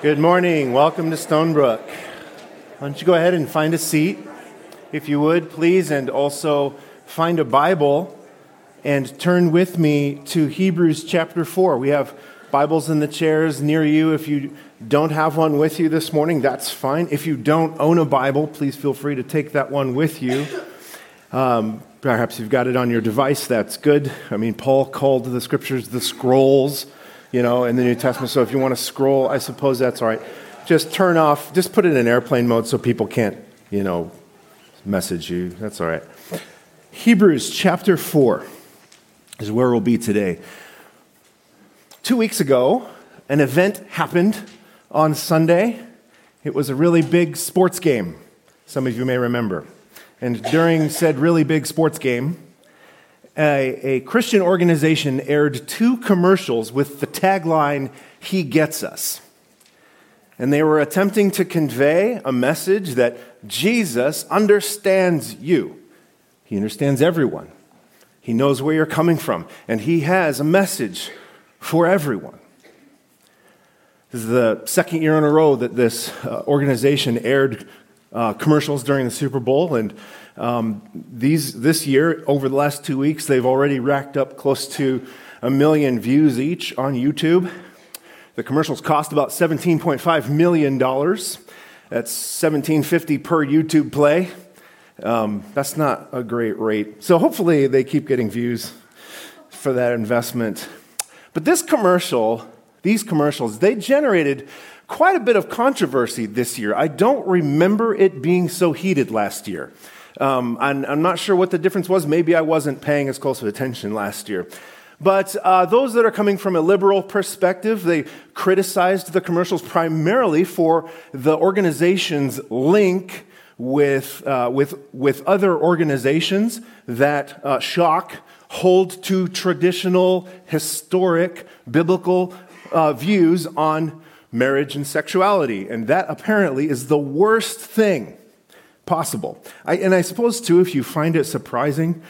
Good morning. Welcome to Stonebrook. Why don't you go ahead and find a seat, if you would, please, and also find a Bible and turn with me to Hebrews chapter 4. We have Bibles in the chairs near you. If you don't have one with you this morning, that's fine. If you don't own a Bible, please feel free to take that one with you. Um, perhaps you've got it on your device. That's good. I mean, Paul called the scriptures the scrolls you know, in the New Testament. So if you want to scroll, I suppose that's all right. Just turn off, just put it in airplane mode so people can't, you know, message you. That's all right. Hebrews chapter 4 is where we'll be today. Two weeks ago, an event happened on Sunday. It was a really big sports game, some of you may remember. And during said really big sports game, a, a Christian organization aired two commercials with the tagline, He Gets Us. And they were attempting to convey a message that Jesus understands you. He understands everyone. He knows where you're coming from, and He has a message for everyone. This is the second year in a row that this uh, organization aired uh, commercials during the Super Bowl, and um, these, this year, over the last two weeks, they've already racked up close to a million views each on YouTube. The commercials cost about $17.5 million. That's $17.50 per YouTube play. Um, that's not a great rate. So hopefully they keep getting views for that investment. But this commercial, these commercials, they generated quite a bit of controversy this year. I don't remember it being so heated last year. Um, and I'm not sure what the difference was. Maybe I wasn't paying as close of attention last year. But uh, those that are coming from a liberal perspective, they criticized the commercials primarily for the organization's link with, uh, with, with other organizations that uh, shock, hold to traditional, historic, biblical uh, views on marriage and sexuality. And that apparently is the worst thing possible. I, and I suppose, too, if you find it surprising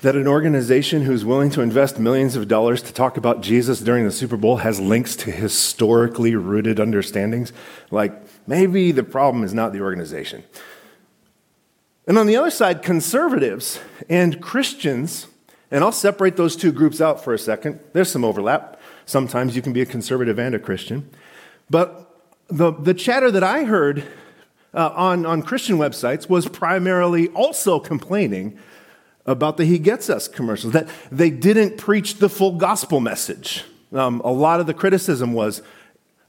that an organization who's willing to invest millions of dollars to talk about Jesus during the Super Bowl has links to historically rooted understandings, like maybe the problem is not the organization. And on the other side, conservatives and Christians, and I'll separate those two groups out for a second. There's some overlap. Sometimes you can be a conservative and a Christian. But the, the chatter that I heard uh, on, on Christian websites was primarily also complaining about the He Gets Us commercials, that they didn't preach the full gospel message. Um, a lot of the criticism was,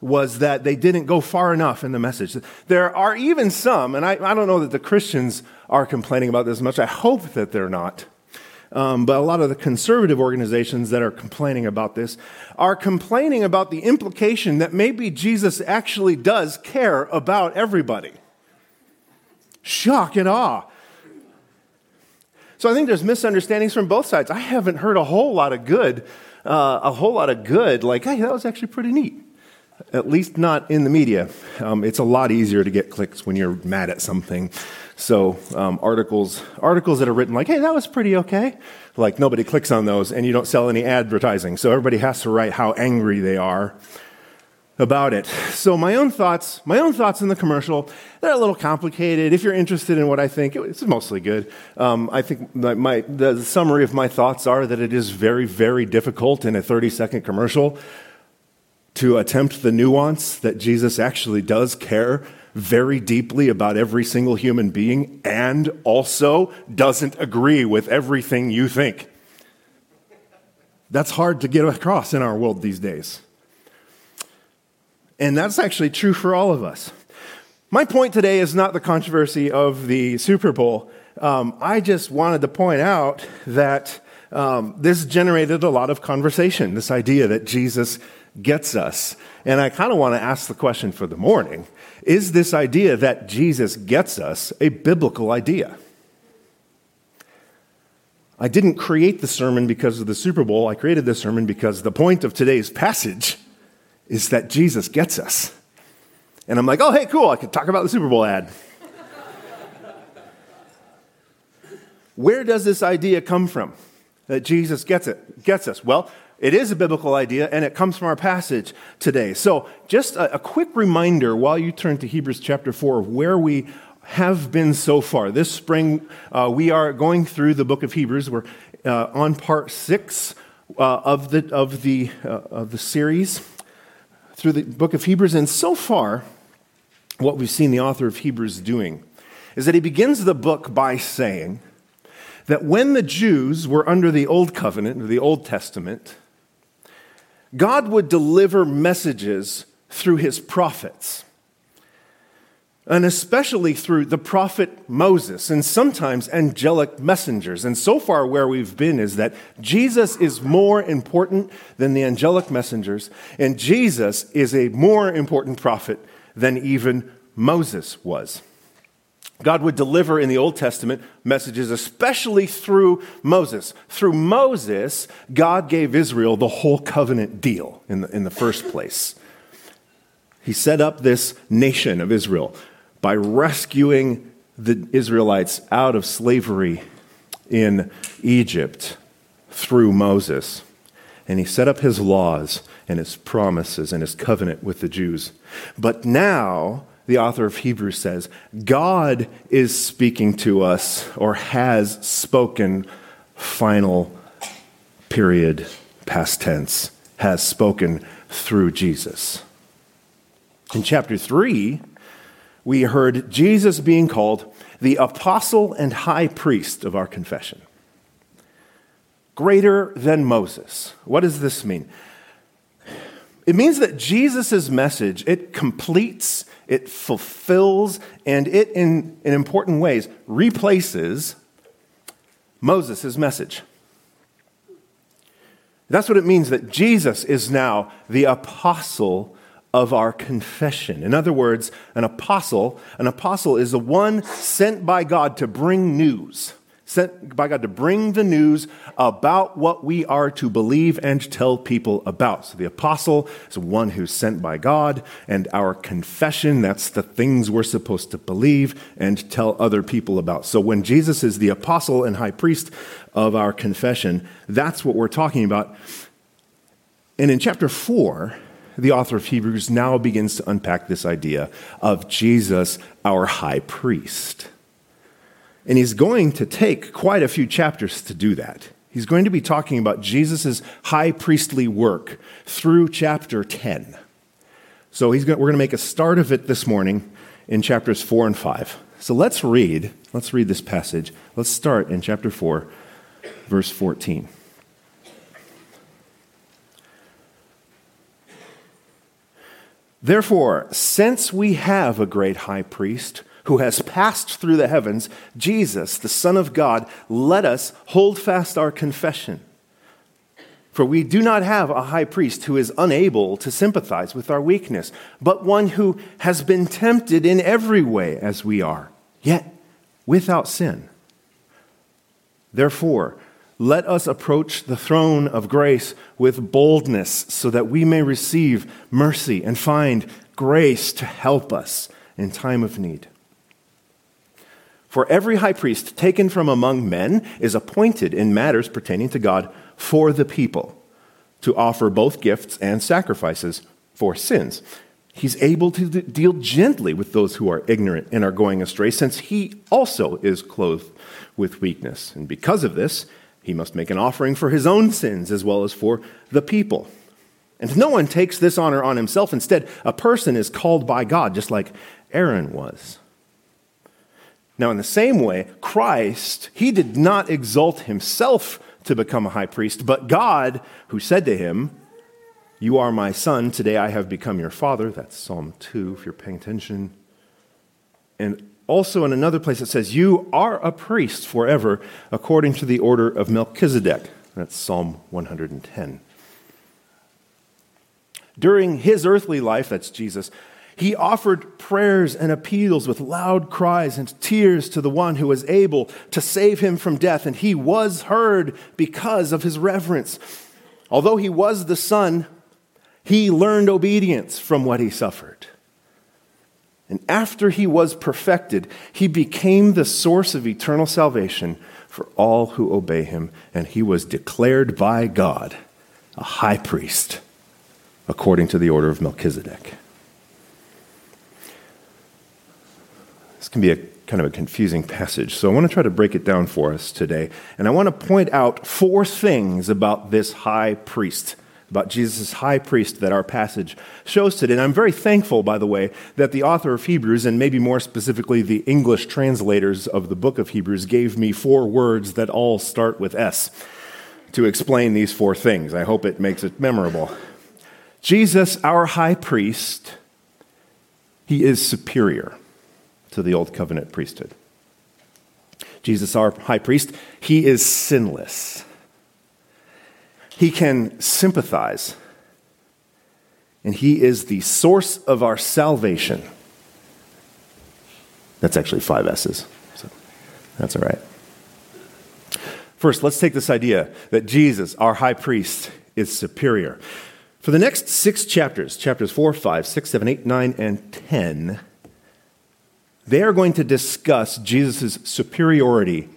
was that they didn't go far enough in the message. There are even some, and I, I don't know that the Christians are complaining about this much, I hope that they're not. Um, but a lot of the conservative organizations that are complaining about this are complaining about the implication that maybe Jesus actually does care about everybody shock and awe. So I think there's misunderstandings from both sides. I haven't heard a whole lot of good, uh, a whole lot of good, like, hey, that was actually pretty neat. At least not in the media. Um, it's a lot easier to get clicks when you're mad at something. So um, articles, articles that are written like, hey, that was pretty okay. Like nobody clicks on those, and you don't sell any advertising. So everybody has to write how angry they are about it. So my own thoughts, my own thoughts in the commercial, they're a little complicated. If you're interested in what I think, it's mostly good. Um, I think my, my, the summary of my thoughts are that it is very, very difficult in a 30 second commercial to attempt the nuance that Jesus actually does care very deeply about every single human being and also doesn't agree with everything you think. That's hard to get across in our world these days. And that's actually true for all of us. My point today is not the controversy of the Super Bowl. Um, I just wanted to point out that um, this generated a lot of conversation, this idea that Jesus gets us. And I kind of want to ask the question for the morning is this idea that Jesus gets us a biblical idea? I didn't create the sermon because of the Super Bowl. I created this sermon because the point of today's passage is that Jesus gets us. And I'm like, oh, hey, cool, I could talk about the Super Bowl ad. Where does this idea come from that Jesus gets it, gets us? Well, it is a biblical idea, and it comes from our passage today. So, just a, a, quick reminder while you turn to Hebrews chapter 4 of where we have been so far. This spring, uh, we are going through the book of Hebrews. We're uh, on part six uh, of, the, of, the, uh, of the series through the book of Hebrews. And so far, what we've seen the author of Hebrews doing is that he begins the book by saying that when the Jews were under the Old Covenant, or the Old Testament, God would deliver messages through his prophets, and especially through the prophet Moses, and sometimes angelic messengers. And so far, where we've been is that Jesus is more important than the angelic messengers, and Jesus is a more important prophet than even Moses was. God would deliver in the Old Testament messages, especially through Moses. Through Moses, God gave Israel the whole covenant deal in the, in the first place. He set up this nation of Israel by rescuing the Israelites out of slavery in Egypt through Moses. And he set up his laws and his promises and his covenant with the Jews. But now, the author of Hebrews says, God is speaking to us or has spoken, final period, past tense, has spoken through Jesus. In chapter 3, we heard Jesus being called the apostle and high priest of our confession. Greater than Moses. What does this mean? It means that Jesus' message, it completes it fulfills, and it, in, in important ways, replaces Moses' message. That's what it means that Jesus is now the apostle of our confession. In other words, an apostle, an apostle is the one sent by God to bring news sent by God to bring the news about what we are to believe and tell people about. So the apostle is one who's sent by God, and our confession, that's the things we're supposed to believe and tell other people about. So when Jesus is the apostle and high priest of our confession, that's what we're talking about. And in chapter 4, the author of Hebrews now begins to unpack this idea of Jesus, our high priest. And he's going to take quite a few chapters to do that. He's going to be talking about Jesus' high priestly work through chapter 10. So going, we're going to make a start of it this morning in chapters 4 and 5. So let's read. Let's read this passage. Let's start in chapter 4, verse 14. Therefore, since we have a great high priest who has passed through the heavens, Jesus, the Son of God, let us hold fast our confession. For we do not have a high priest who is unable to sympathize with our weakness, but one who has been tempted in every way as we are, yet without sin. Therefore, let us approach the throne of grace with boldness so that we may receive mercy and find grace to help us in time of need. For every high priest taken from among men is appointed in matters pertaining to God for the people, to offer both gifts and sacrifices for sins. He's able to deal gently with those who are ignorant and are going astray, since he also is clothed with weakness. And because of this, he must make an offering for his own sins as well as for the people. And no one takes this honor on himself. Instead, a person is called by God, just like Aaron was. Now, in the same way, Christ, he did not exalt himself to become a high priest, but God, who said to him, You are my son, today I have become your father. That's Psalm 2, if you're paying attention. And also in another place it says, You are a priest forever, according to the order of Melchizedek. That's Psalm 110. During his earthly life, that's Jesus, he offered prayers and appeals with loud cries and tears to the one who was able to save him from death, and he was heard because of his reverence. Although he was the Son, he learned obedience from what he suffered. And after he was perfected, he became the source of eternal salvation for all who obey him, and he was declared by God a high priest according to the order of Melchizedek. This can be a kind of a confusing passage, so I want to try to break it down for us today. And I want to point out four things about this high priest, about Jesus' high priest that our passage shows today. And I'm very thankful, by the way, that the author of Hebrews, and maybe more specifically the English translators of the book of Hebrews, gave me four words that all start with S to explain these four things. I hope it makes it memorable. Jesus, our high priest, he is superior to the old covenant priesthood. Jesus, our high priest, he is sinless. He can sympathize, and he is the source of our salvation. That's actually five S's, so that's all right. First, let's take this idea that Jesus, our high priest, is superior. For the next six chapters, chapters 4, 5, 6, 7, 8, 9, and 10, they are going to discuss Jesus' superiority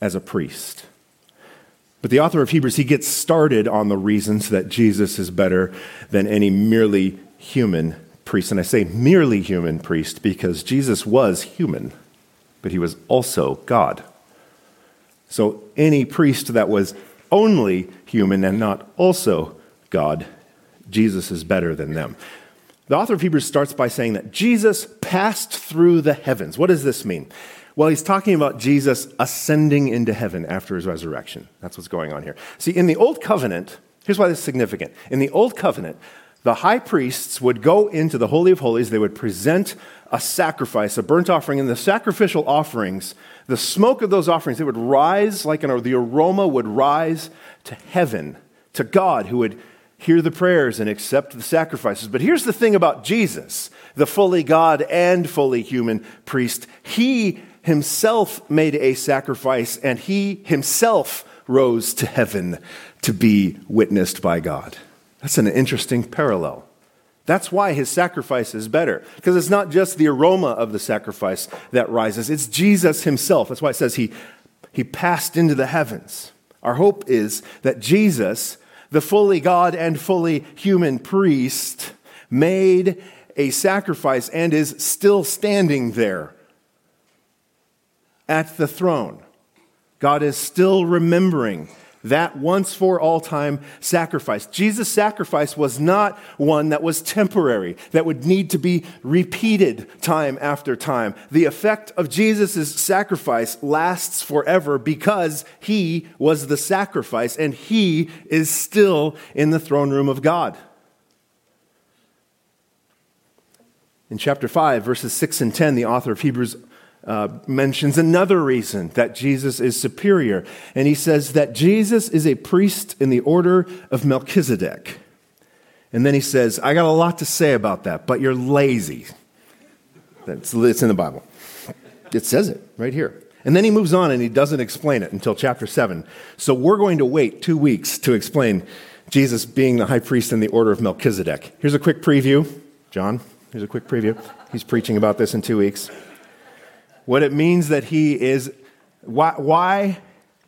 as a priest. But the author of Hebrews, he gets started on the reasons that Jesus is better than any merely human priest. And I say merely human priest because Jesus was human, but he was also God. So any priest that was only human and not also God, Jesus is better than them. The author of Hebrews starts by saying that Jesus passed through the heavens. What does this mean? Well, he's talking about Jesus ascending into heaven after his resurrection. That's what's going on here. See, in the Old Covenant, here's why this is significant. In the Old Covenant, the high priests would go into the Holy of Holies, they would present a sacrifice, a burnt offering, and the sacrificial offerings, the smoke of those offerings, it would rise like an, the aroma would rise to heaven, to God, who would hear the prayers and accept the sacrifices. But here's the thing about Jesus, the fully God and fully human priest. He himself made a sacrifice and he himself rose to heaven to be witnessed by God. That's an interesting parallel. That's why his sacrifice is better, because it's not just the aroma of the sacrifice that rises, it's Jesus himself. That's why it says he, he passed into the heavens. Our hope is that Jesus the fully God and fully human priest, made a sacrifice and is still standing there at the throne. God is still remembering that once for all time sacrifice. Jesus' sacrifice was not one that was temporary, that would need to be repeated time after time. The effect of Jesus' sacrifice lasts forever because he was the sacrifice and he is still in the throne room of God. In chapter 5, verses 6 and 10, the author of Hebrews uh, mentions another reason that Jesus is superior. And he says that Jesus is a priest in the order of Melchizedek. And then he says, I got a lot to say about that, but you're lazy. That's, it's in the Bible. It says it right here. And then he moves on and he doesn't explain it until chapter 7. So we're going to wait two weeks to explain Jesus being the high priest in the order of Melchizedek. Here's a quick preview. John, here's a quick preview. He's preaching about this in two weeks. What it means that he is, why, why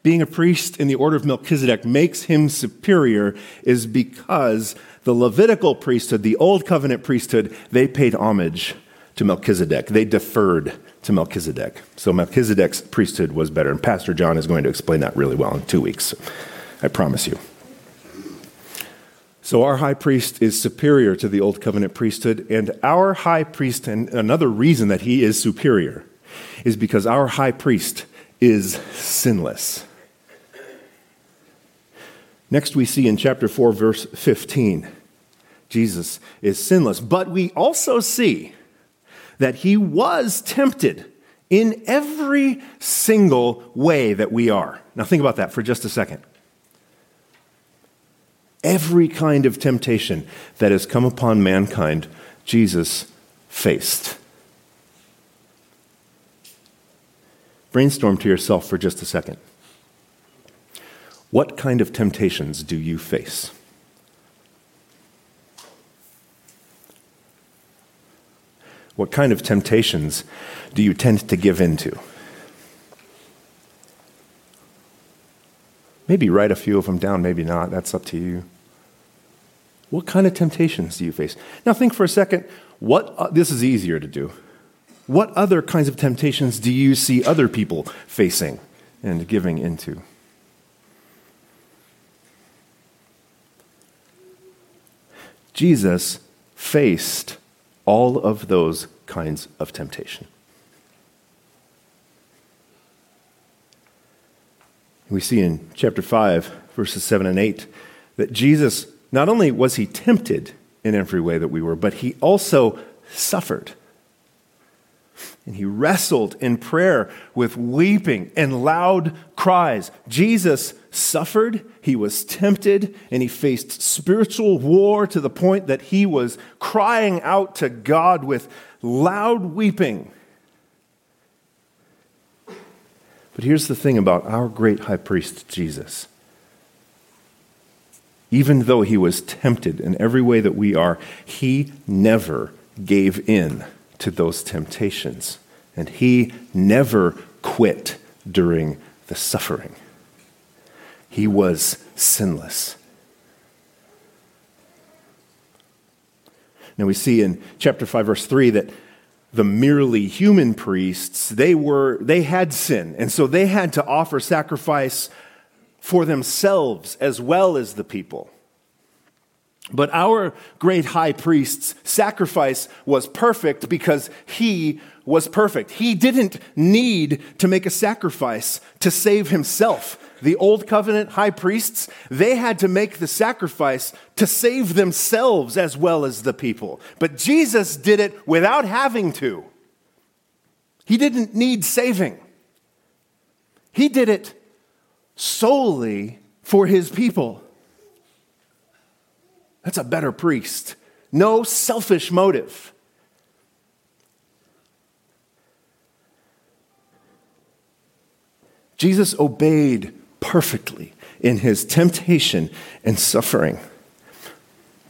being a priest in the order of Melchizedek makes him superior is because the Levitical priesthood, the old covenant priesthood, they paid homage to Melchizedek. They deferred to Melchizedek. So Melchizedek's priesthood was better. And Pastor John is going to explain that really well in two weeks. I promise you. So our high priest is superior to the old covenant priesthood, and our high priest, and another reason that he is superior is because our high priest is sinless. Next, we see in chapter 4, verse 15, Jesus is sinless. But we also see that he was tempted in every single way that we are. Now, think about that for just a second. Every kind of temptation that has come upon mankind, Jesus faced. Brainstorm to yourself for just a second. What kind of temptations do you face? What kind of temptations do you tend to give into? Maybe write a few of them down, maybe not. That's up to you. What kind of temptations do you face? Now, think for a second. What uh, this is easier to do. What other kinds of temptations do you see other people facing and giving into? Jesus faced all of those kinds of temptation. We see in chapter 5, verses 7 and 8, that Jesus, not only was he tempted in every way that we were, but he also suffered. And he wrestled in prayer with weeping and loud cries. Jesus suffered, he was tempted, and he faced spiritual war to the point that he was crying out to God with loud weeping. But here's the thing about our great high priest, Jesus. Even though he was tempted in every way that we are, he never gave in to those temptations. And he never quit during the suffering. He was sinless. Now we see in chapter 5 verse 3 that the merely human priests, they were they had sin, and so they had to offer sacrifice for themselves as well as the people. But our great high priest's sacrifice was perfect because he was perfect. He didn't need to make a sacrifice to save himself. The old covenant high priests, they had to make the sacrifice to save themselves as well as the people. But Jesus did it without having to. He didn't need saving. He did it solely for his people. That's a better priest. No selfish motive. Jesus obeyed perfectly in his temptation and suffering.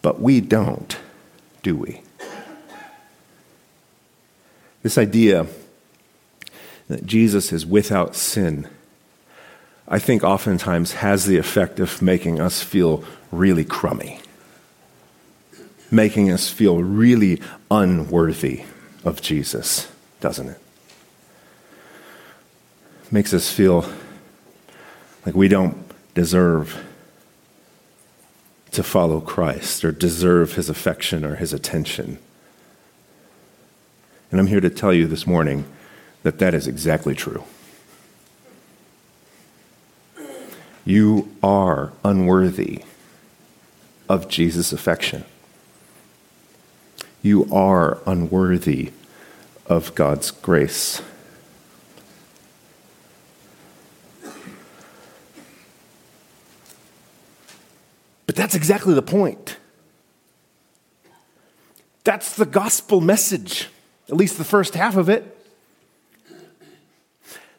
But we don't, do we? This idea that Jesus is without sin, I think oftentimes has the effect of making us feel really crummy making us feel really unworthy of Jesus, doesn't it? Makes us feel like we don't deserve to follow Christ or deserve his affection or his attention. And I'm here to tell you this morning that that is exactly true. You are unworthy of Jesus' affection you are unworthy of God's grace. But that's exactly the point. That's the gospel message, at least the first half of it.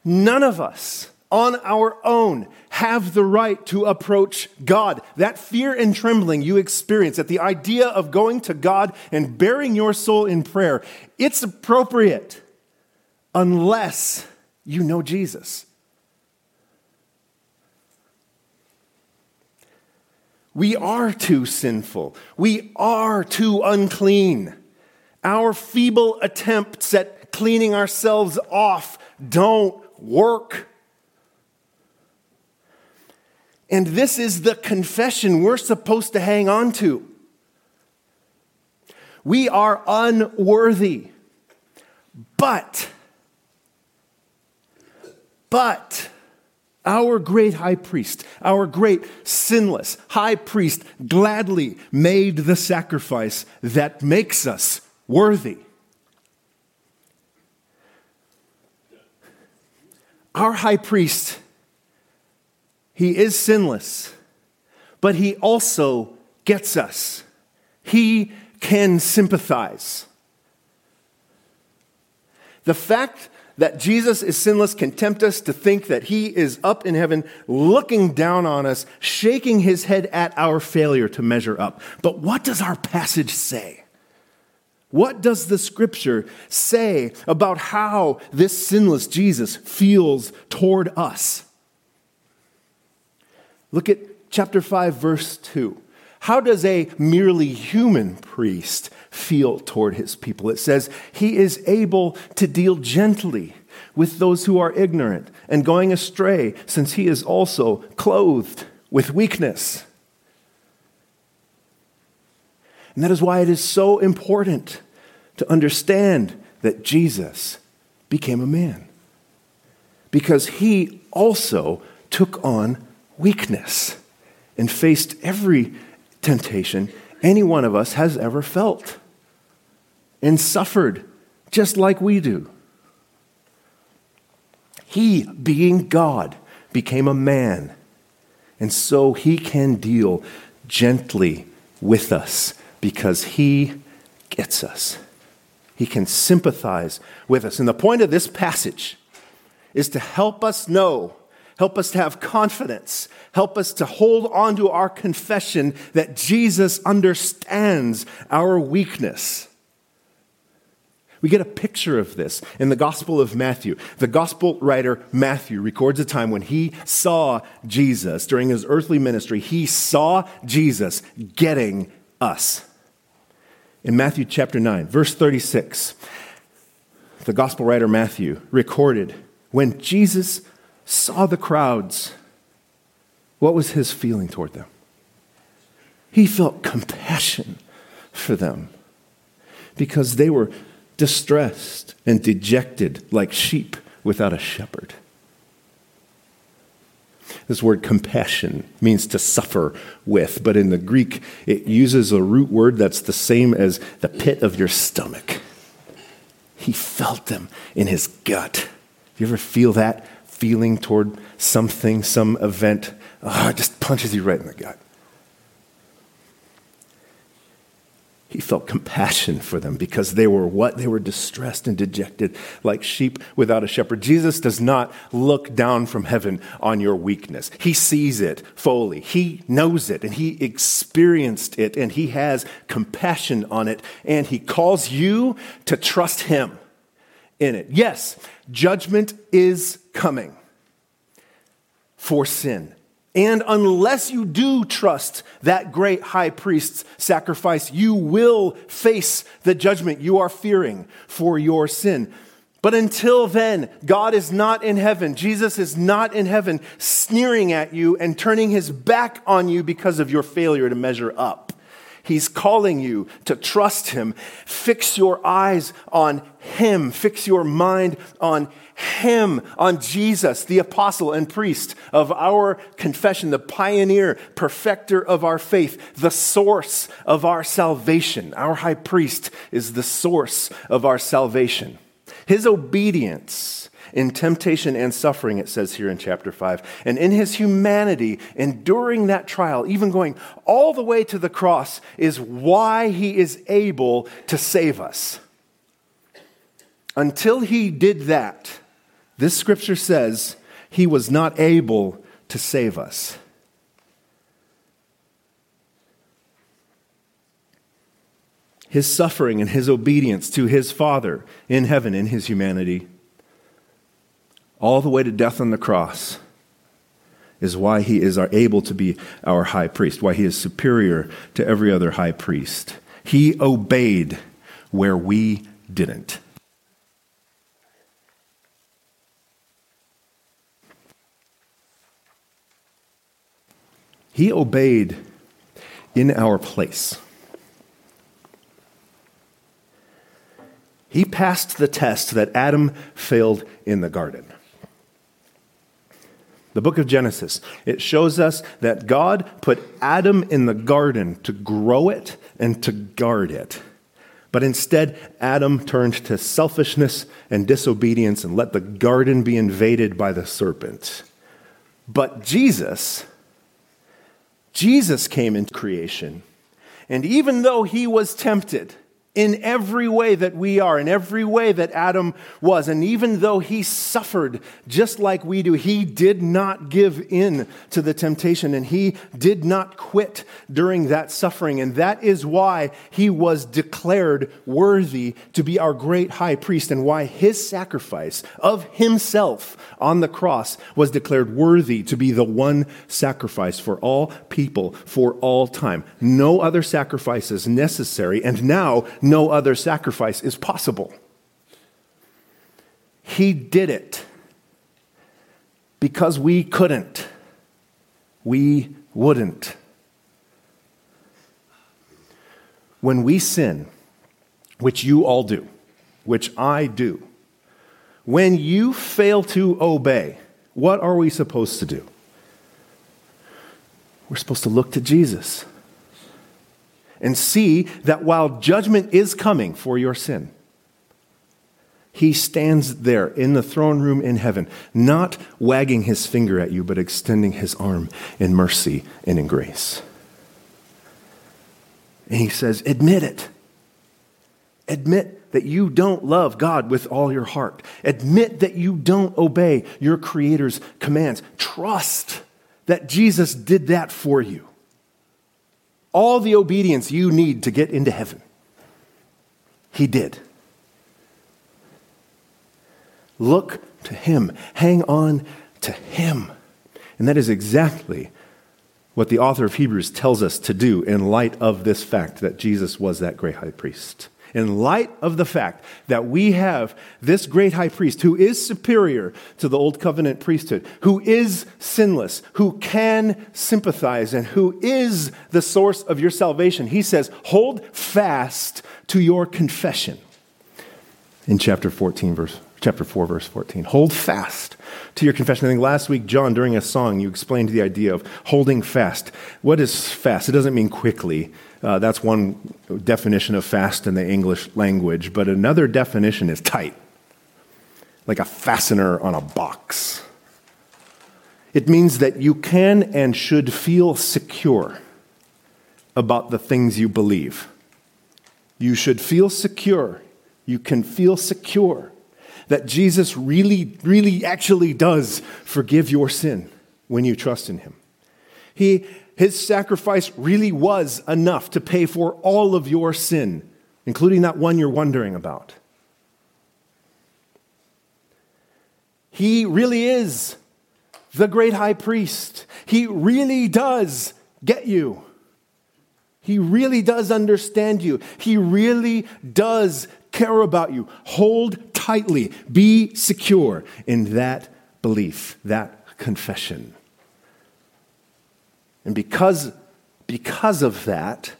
None of us on our own have the right to approach God. That fear and trembling you experience at the idea of going to God and bearing your soul in prayer, it's appropriate unless you know Jesus. We are too sinful. We are too unclean. Our feeble attempts at cleaning ourselves off don't work. And this is the confession we're supposed to hang on to. We are unworthy. But, but, our great high priest, our great sinless high priest, gladly made the sacrifice that makes us worthy. Our high priest he is sinless, but he also gets us. He can sympathize. The fact that Jesus is sinless can tempt us to think that he is up in heaven looking down on us, shaking his head at our failure to measure up. But what does our passage say? What does the scripture say about how this sinless Jesus feels toward us? Look at chapter 5, verse 2. How does a merely human priest feel toward his people? It says, He is able to deal gently with those who are ignorant and going astray, since he is also clothed with weakness. And that is why it is so important to understand that Jesus became a man. Because he also took on weakness and faced every temptation any one of us has ever felt and suffered just like we do. He, being God, became a man, and so he can deal gently with us because he gets us. He can sympathize with us. And the point of this passage is to help us know, help us to have confidence, help us to hold on to our confession that Jesus understands our weakness. We get a picture of this in the Gospel of Matthew. The Gospel writer Matthew records a time when he saw Jesus during his earthly ministry. He saw Jesus getting us in Matthew chapter 9, verse 36, the gospel writer Matthew recorded when Jesus saw the crowds, what was his feeling toward them? He felt compassion for them because they were distressed and dejected like sheep without a shepherd. This word compassion means to suffer with, but in the Greek, it uses a root word that's the same as the pit of your stomach. He felt them in his gut. You ever feel that feeling toward something, some event? Oh, it just punches you right in the gut. He felt compassion for them because they were what? They were distressed and dejected like sheep without a shepherd. Jesus does not look down from heaven on your weakness. He sees it fully. He knows it and he experienced it and he has compassion on it and he calls you to trust him in it. Yes, judgment is coming for sin. And unless you do trust that great high priest's sacrifice, you will face the judgment you are fearing for your sin. But until then, God is not in heaven. Jesus is not in heaven sneering at you and turning his back on you because of your failure to measure up. He's calling you to trust him. Fix your eyes on him. Fix your mind on him, on Jesus, the apostle and priest of our confession, the pioneer, perfecter of our faith, the source of our salvation. Our high priest is the source of our salvation. His obedience in temptation and suffering, it says here in chapter 5, and in his humanity, enduring that trial, even going all the way to the cross, is why he is able to save us. Until he did that, this scripture says he was not able to save us. His suffering and his obedience to his Father in heaven in his humanity, all the way to death on the cross, is why he is able to be our high priest, why he is superior to every other high priest. He obeyed where we didn't. He obeyed in our place. He passed the test that Adam failed in the garden. The book of Genesis, it shows us that God put Adam in the garden to grow it and to guard it. But instead, Adam turned to selfishness and disobedience and let the garden be invaded by the serpent. But Jesus, Jesus came into creation. And even though he was tempted, in every way that we are, in every way that Adam was. And even though he suffered just like we do, he did not give in to the temptation and he did not quit during that suffering. And that is why he was declared worthy to be our great high priest and why his sacrifice of himself on the cross was declared worthy to be the one sacrifice for all people for all time. No other sacrifice is necessary. And now, no other sacrifice is possible. He did it because we couldn't. We wouldn't. When we sin, which you all do, which I do, when you fail to obey, what are we supposed to do? We're supposed to look to Jesus and see that while judgment is coming for your sin, he stands there in the throne room in heaven, not wagging his finger at you, but extending his arm in mercy and in grace. And he says, Admit it. Admit that you don't love God with all your heart. Admit that you don't obey your Creator's commands. Trust that Jesus did that for you all the obedience you need to get into heaven. He did. Look to Him, hang on to Him. And that is exactly what the author of Hebrews tells us to do in light of this fact that Jesus was that great high priest in light of the fact that we have this great high priest who is superior to the old covenant priesthood, who is sinless, who can sympathize, and who is the source of your salvation, he says, hold fast to your confession. In chapter 14, verse chapter 4, verse 14. Hold fast to your confession. I think last week, John, during a song, you explained the idea of holding fast. What is fast? It doesn't mean quickly. Uh, that's one definition of fast in the English language, but another definition is tight, like a fastener on a box. It means that you can and should feel secure about the things you believe. You should feel secure. You can feel secure that Jesus really, really, actually does forgive your sin when you trust in him. He his sacrifice really was enough to pay for all of your sin, including that one you're wondering about. He really is the great high priest. He really does get you. He really does understand you. He really does care about you. Hold tightly. Be secure in that belief, that confession. And because, because of that,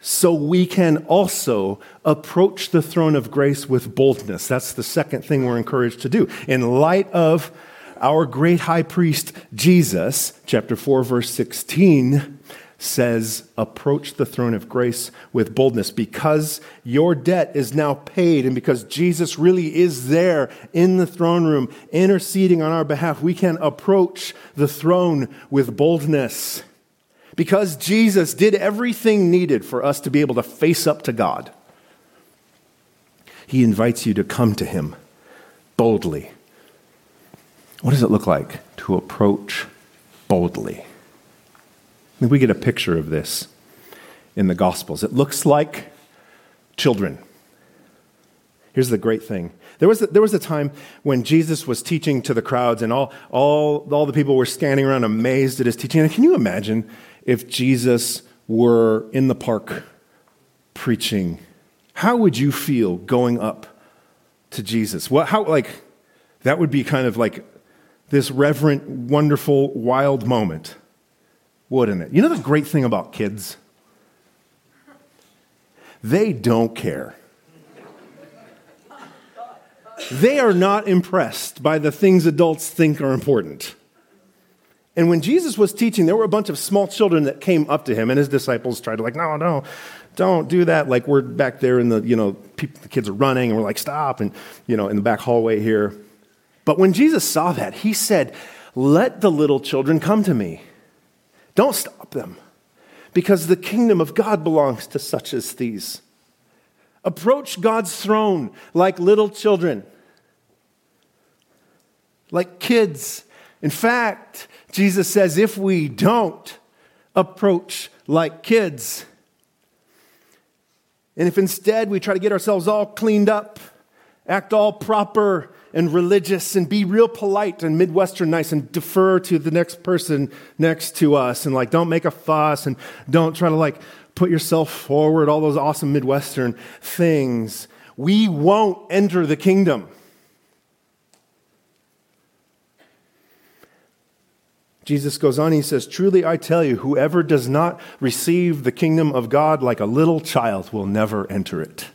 so we can also approach the throne of grace with boldness. That's the second thing we're encouraged to do. In light of our great high priest, Jesus, chapter 4, verse 16, says, Approach the throne of grace with boldness because your debt is now paid, and because Jesus really is there in the throne room interceding on our behalf, we can approach the throne with boldness. Because Jesus did everything needed for us to be able to face up to God, He invites you to come to Him boldly. What does it look like to approach boldly? We get a picture of this in the Gospels. It looks like children. Here's the great thing. There was, a, there was a time when Jesus was teaching to the crowds, and all, all, all the people were standing around amazed at his teaching. And can you imagine if Jesus were in the park preaching? How would you feel going up to Jesus? What, how, like, that would be kind of like this reverent, wonderful, wild moment wouldn't it? You know the great thing about kids? They don't care. They are not impressed by the things adults think are important. And when Jesus was teaching, there were a bunch of small children that came up to him, and his disciples tried to, like, no, no, don't do that. Like, we're back there in the, you know, people, the kids are running, and we're like, stop, and, you know, in the back hallway here. But when Jesus saw that, he said, let the little children come to me. Don't stop them, because the kingdom of God belongs to such as these. Approach God's throne like little children, like kids. In fact, Jesus says if we don't approach like kids, and if instead we try to get ourselves all cleaned up, act all proper and religious, and be real polite and Midwestern nice, and defer to the next person next to us, and like don't make a fuss, and don't try to like put yourself forward, all those awesome Midwestern things, we won't enter the kingdom. Jesus goes on, he says, Truly I tell you, whoever does not receive the kingdom of God like a little child will never enter it.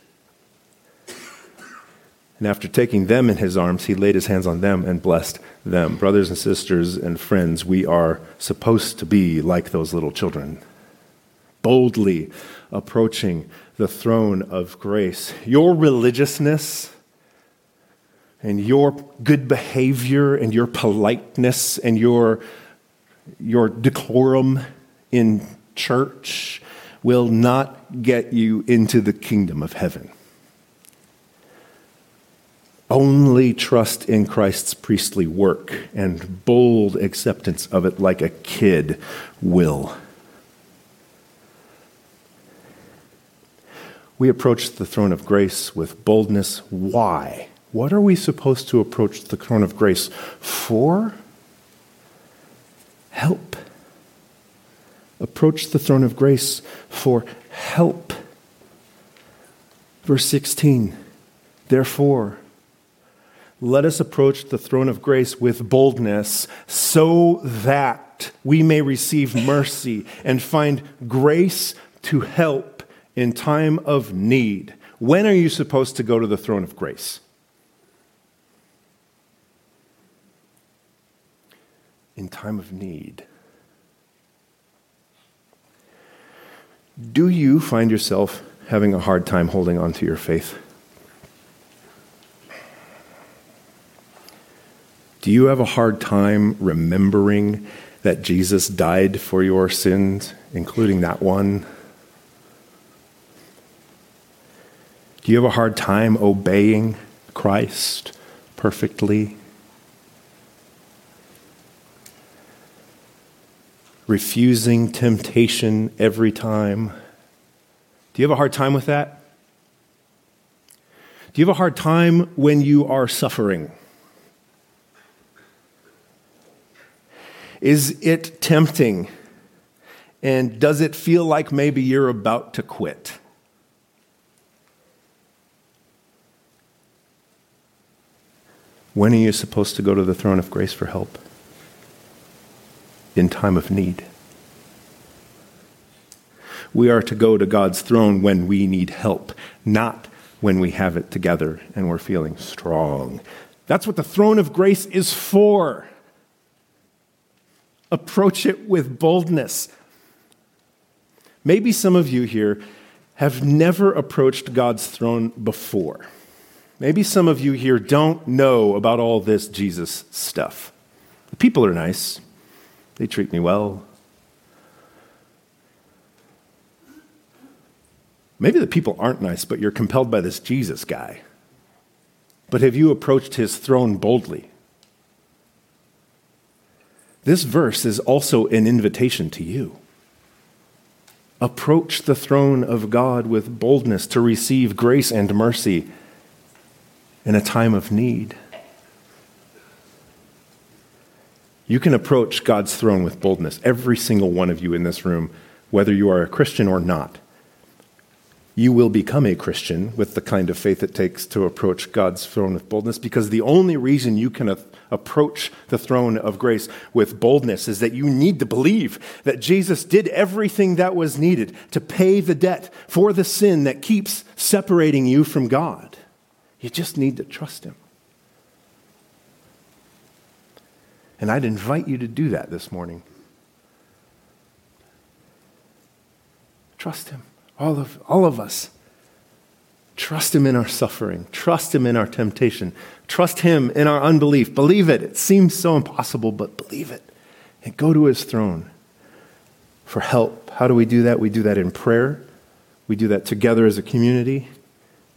And after taking them in his arms, he laid his hands on them and blessed them. Brothers and sisters and friends, we are supposed to be like those little children, boldly approaching the throne of grace. Your religiousness and your good behavior and your politeness and your your decorum in church will not get you into the kingdom of heaven. Only trust in Christ's priestly work and bold acceptance of it like a kid will. We approach the throne of grace with boldness. Why? What are we supposed to approach the throne of grace for? help. Approach the throne of grace for help. Verse 16, therefore, let us approach the throne of grace with boldness so that we may receive mercy and find grace to help in time of need. When are you supposed to go to the throne of grace? in time of need. Do you find yourself having a hard time holding on to your faith? Do you have a hard time remembering that Jesus died for your sins, including that one? Do you have a hard time obeying Christ perfectly? refusing temptation every time. Do you have a hard time with that? Do you have a hard time when you are suffering? Is it tempting? And does it feel like maybe you're about to quit? When are you supposed to go to the throne of grace for help? in time of need. We are to go to God's throne when we need help, not when we have it together and we're feeling strong. That's what the throne of grace is for. Approach it with boldness. Maybe some of you here have never approached God's throne before. Maybe some of you here don't know about all this Jesus stuff. The people are nice, they treat me well. Maybe the people aren't nice, but you're compelled by this Jesus guy. But have you approached his throne boldly? This verse is also an invitation to you. Approach the throne of God with boldness to receive grace and mercy in a time of need. You can approach God's throne with boldness, every single one of you in this room, whether you are a Christian or not. You will become a Christian with the kind of faith it takes to approach God's throne with boldness because the only reason you can approach the throne of grace with boldness is that you need to believe that Jesus did everything that was needed to pay the debt for the sin that keeps separating you from God. You just need to trust Him. And I'd invite you to do that this morning. Trust Him. All of, all of us. Trust Him in our suffering. Trust Him in our temptation. Trust Him in our unbelief. Believe it. It seems so impossible, but believe it. And go to His throne for help. How do we do that? We do that in prayer. We do that together as a community.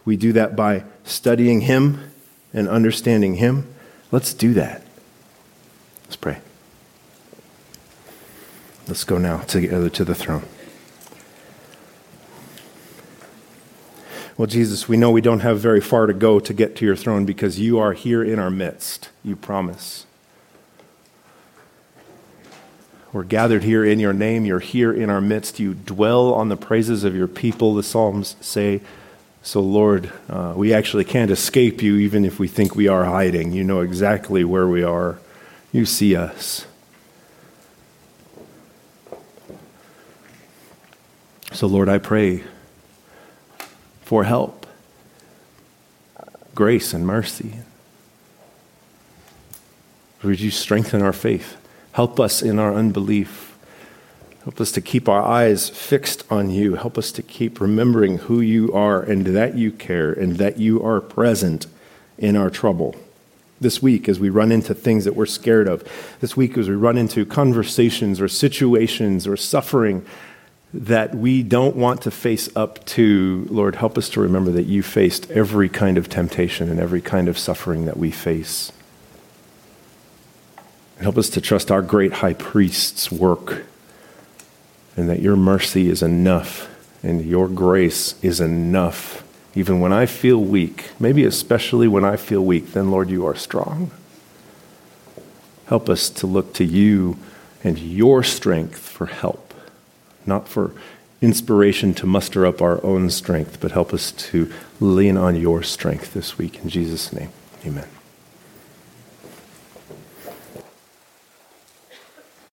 we do that by studying Him and understanding Him. Let's do that. Let's pray. Let's go now together to the throne. Well, Jesus, we know we don't have very far to go to get to your throne because you are here in our midst. You promise. We're gathered here in your name. You're here in our midst. You dwell on the praises of your people, the Psalms say. So, Lord, uh, we actually can't escape you even if we think we are hiding. You know exactly where we are, you see us. So, Lord, I pray for help, grace, and mercy. Would you strengthen our faith? Help us in our unbelief. Help us to keep our eyes fixed on you. Help us to keep remembering who you are and that you care and that you are present in our trouble. This week, as we run into things that we're scared of, this week, as we run into conversations or situations or suffering that we don't want to face up to, Lord, help us to remember that you faced every kind of temptation and every kind of suffering that we face. And help us to trust our great high priest's work and that your mercy is enough and your grace is enough. Even when I feel weak, maybe especially when I feel weak, then Lord, you are strong. Help us to look to you and your strength for help not for inspiration to muster up our own strength, but help us to lean on your strength this week. In Jesus' name, amen.